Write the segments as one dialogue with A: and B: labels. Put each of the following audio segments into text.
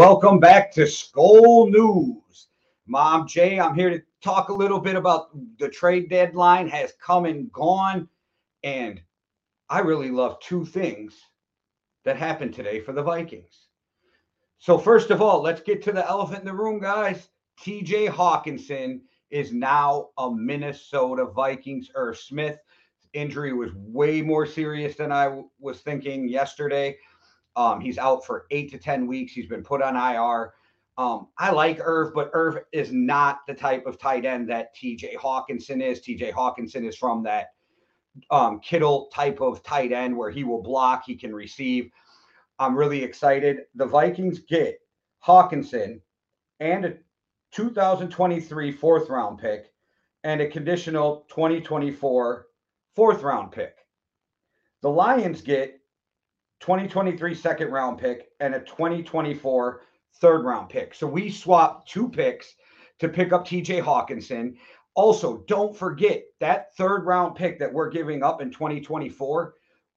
A: Welcome back to SKOL News. Mom Jay, I'm here to talk a little bit about the trade deadline has come and gone. And I really love two things that happened today for the Vikings. So, first of all, let's get to the elephant in the room, guys. TJ Hockenson is now a Minnesota Vikings. Irv Smith injury was way more serious than I was thinking yesterday. Um, he's out for eight to 10 weeks. He's been put on IR. Um, I like Irv, but Irv is not the type of tight end that TJ Hockenson is. TJ Hockenson is from that um, Kittle type of tight end where he will block, he can receive. I'm really excited. The Vikings get Hockenson and a 2023 fourth round pick and a conditional 2024 fourth round pick. The Lions get 2023 second round pick and a 2024 third round pick. So we swapped two picks to pick up TJ Hockenson. Also, don't forget that third round pick that we're giving up in 2024.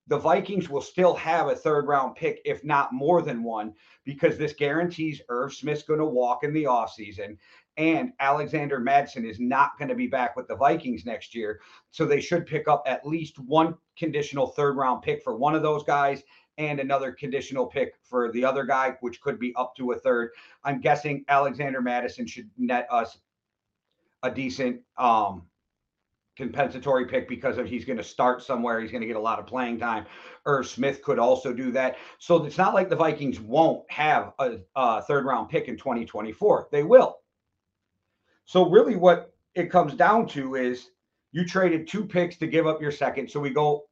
A: The Vikings will still have a third round pick, if not more than one, because this guarantees Irv Smith's going to walk in the offseason and Alexander Mattison is not going to be back with the Vikings next year. So they should pick up at least one conditional third round pick for one of those guys and another conditional pick for the other guy, which could be up to a third. I'm guessing Alexander Mattison should net us a decent um, compensatory pick because of he's going to start somewhere. He's going to get a lot of playing time. Irv Smith could also do that. So it's not like the Vikings won't have a, a third round pick in 2024. They will. So really, what it comes down to is you traded two picks to give up your second. So we go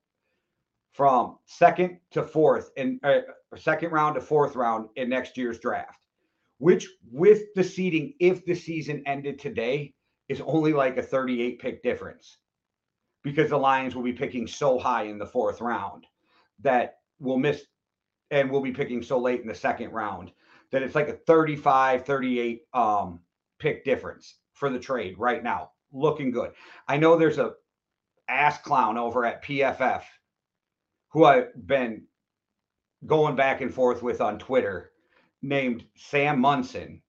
A: from second to fourth in uh, second round to fourth round in next year's draft, which with the seeding, if the season ended today, is only like a 38 pick difference because the Lions will be picking so high in the fourth round that we'll miss and we'll be picking so late in the second round that it's like a 35 38 um, pick difference for the trade right now. Looking good. I know there's a ass clown over at PFF who I've been going back and forth with on Twitter named Sam Monson,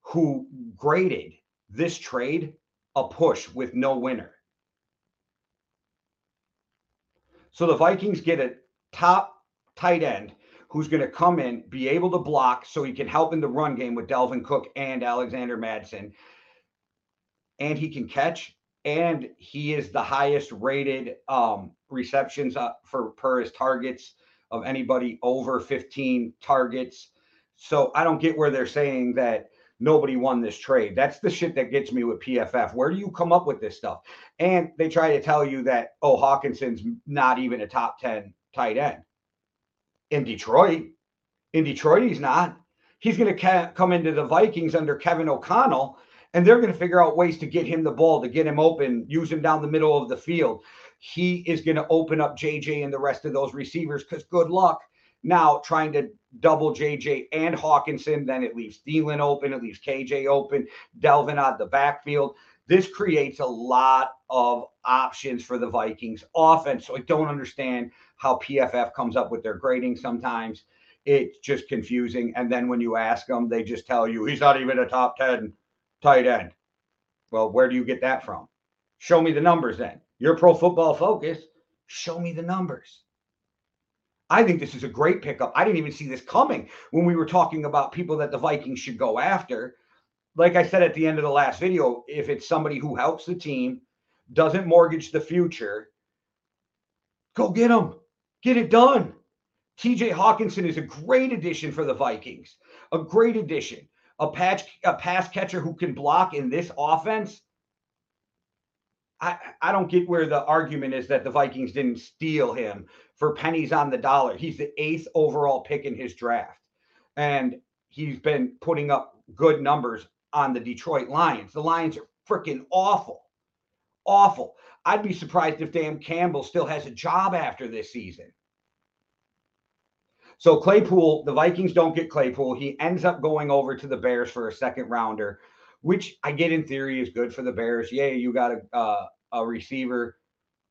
A: who graded this trade a push with no winner. So the Vikings get a top tight end who's going to come in, be able to block so he can help in the run game with Dalvin Cook and Alexander Mattison. And he can catch and he is the highest rated um, receptions uh, for per his targets of anybody over 15 targets. So I don't get where they're saying that nobody won this trade. That's the shit that gets me with PFF. Where do you come up with this stuff? And they try to tell you that oh Hockenson's not even a top 10 tight end in Detroit. In Detroit, he's not. He's going to ca- come into the Vikings under Kevin O'Connell and they're going to figure out ways to get him the ball, to get him open, use him down the middle of the field. He is going to open up JJ and the rest of those receivers because good luck now trying to double JJ and Hockenson. Then it leaves Thielen open, it leaves KJ open, Dalvin out the backfield. This creates a lot of options for the Vikings offense. So I don't understand how PFF comes up with their grading sometimes. It's just confusing. And then when you ask them, they just tell you he's not even a top 10 tight end. Well, where do you get that from? Show me the numbers then. You're pro football focus. Show me the numbers. I think this is a great pickup. I didn't even see this coming when we were talking about people that the Vikings should go after. Like I said at the end of the last video, if it's somebody who helps the team, doesn't mortgage the future, go get them. Get it done. TJ Hockenson is a great addition for the Vikings. A great addition a patch a pass catcher who can block in this offense. I, I don't get where the argument is that the Vikings didn't steal him for pennies on the dollar. He's the eighth overall pick in his draft. And he's been putting up good numbers on the Detroit Lions. The Lions are freaking awful. Awful. I'd be surprised if Dan Campbell still has a job after this season. So Claypool, the Vikings don't get Claypool. He ends up going over to the Bears for a second rounder, which I get in theory is good for the Bears. Yay, you got a uh, a receiver.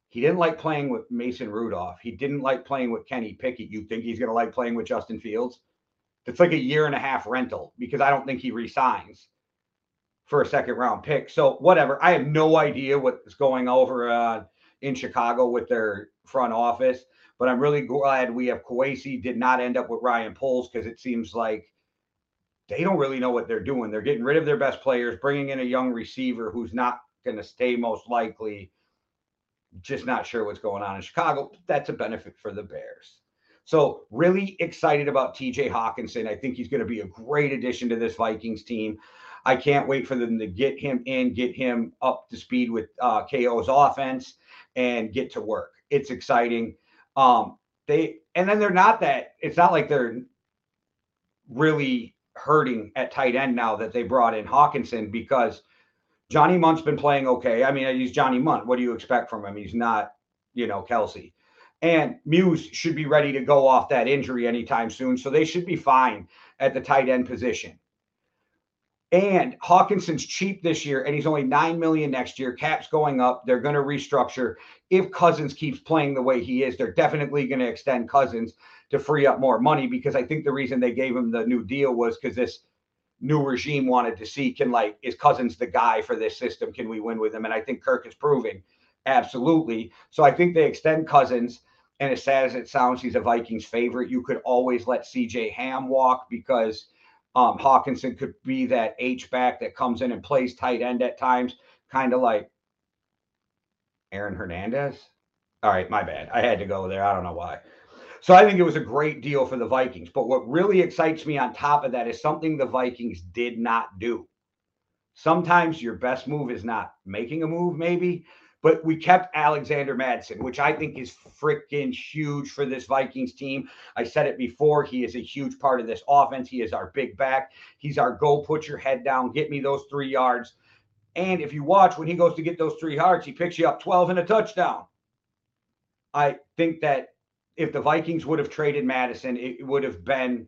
A: He didn't like playing with Mason Rudolph. He didn't like playing with Kenny Pickett. You think he's going to like playing with Justin Fields? It's like a year and a half rental because I don't think he resigns for a second round pick. So whatever. I have no idea what's going over uh, in Chicago with their front office, but I'm really glad we have Kwesi did not end up with Ryan Poles because it seems like they don't really know what they're doing. They're getting rid of their best players, bringing in a young receiver who's not going to stay most likely. Just not sure what's going on in Chicago. That's a benefit for the Bears. So, really excited about TJ Hockenson. I think he's going to be a great addition to this Vikings team. I can't wait for them to get him in, get him up to speed with uh, KO's offense, and get to work. It's exciting. Um, they and then they're not that. It's not like they're really hurting at tight end now that they brought in Hockenson because Johnny Mundt's been playing okay. I mean, he's Johnny Mundt. What do you expect from him? He's not, you know, Kelce. And Muse should be ready to go off that injury anytime soon. So they should be fine at the tight end position. And Hockenson's cheap this year, and he's only nine million next year. Cap's going up. They're going to restructure. If Cousins keeps playing the way he is, they're definitely going to extend Cousins to free up more money because I think the reason they gave him the new deal was because this new regime wanted to see can like is Cousins the guy for this system? Can we win with him? And I think Kirk is proving absolutely. So I think they extend Cousins. And as sad as it sounds, he's a Vikings favorite. You could always let CJ Ham walk because um, Hockenson could be that H back that comes in and plays tight end at times, kind of like Aaron Hernandez. All right, my bad. I had to go there. I don't know why. So I think it was a great deal for the Vikings. But what really excites me on top of that is something the Vikings did not do. Sometimes your best move is not making a move, maybe, but we kept Alexander Mattison, which I think is freaking huge for this Vikings team. I said it before. He is a huge part of this offense. He is our big back. He's our go put your head down, get me those three yards. And if you watch when he goes to get those three yards, he picks you up 12 and a touchdown. I think that if the Vikings would have traded Mattison, it would have been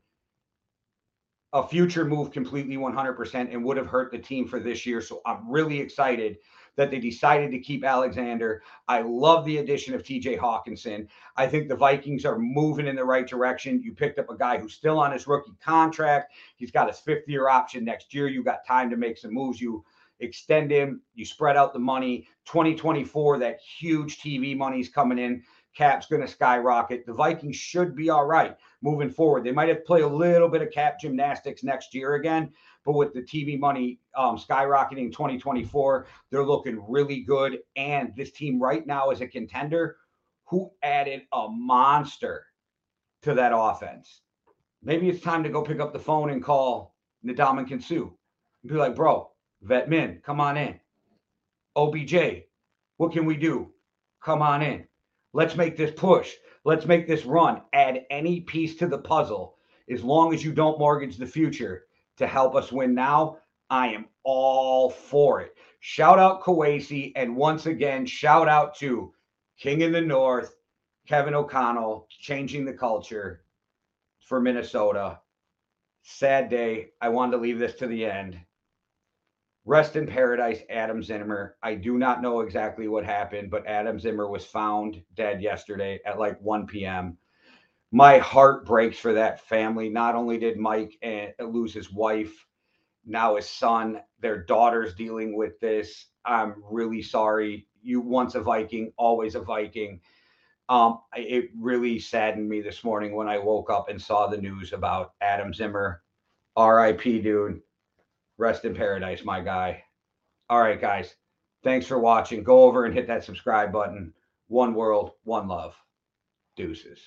A: a future move completely 100% and would have hurt the team for this year. So I'm really excited that they decided to keep Alexander. I love the addition of TJ Hockenson. I think the Vikings are moving in the right direction. You picked up a guy who's still on his rookie contract. He's got his fifth year option next year. You got time to make some moves. You extend him, you spread out the money. 2024, that huge TV money's coming in. Cap's going to skyrocket. The Vikings should be all right moving forward. They might have to play a little bit of cap gymnastics next year again, but with the TV money um, skyrocketing 2024, they're looking really good. And this team right now is a contender who added a monster to that offense. Maybe it's time to go pick up the phone and call Ndamukong Suh and be like, bro, vet min, come on in. OBJ, what can we do? Come on in. Let's make this push. Let's make this run. Add any piece to the puzzle as long as you don't mortgage the future to help us win now. I am all for it. Shout out Kwesi. And once again, shout out to King in the North, Kevin O'Connell, changing the culture for Minnesota. Sad day. I wanted to leave this to the end. Rest in paradise, Adam Zimmer. I do not know exactly what happened, but Adam Zimmer was found dead yesterday at like 1 p.m. My heart breaks for that family. Not only did Mike uh, lose his wife, now his son, their daughter's dealing with this. I'm really sorry. You once a Viking, always a Viking. Um, it really saddened me this morning when I woke up and saw the news about Adam Zimmer. RIP, dude Rest in paradise, my guy. All right, guys. Thanks for watching. Go over and hit that subscribe button. One world, one love. Deuces.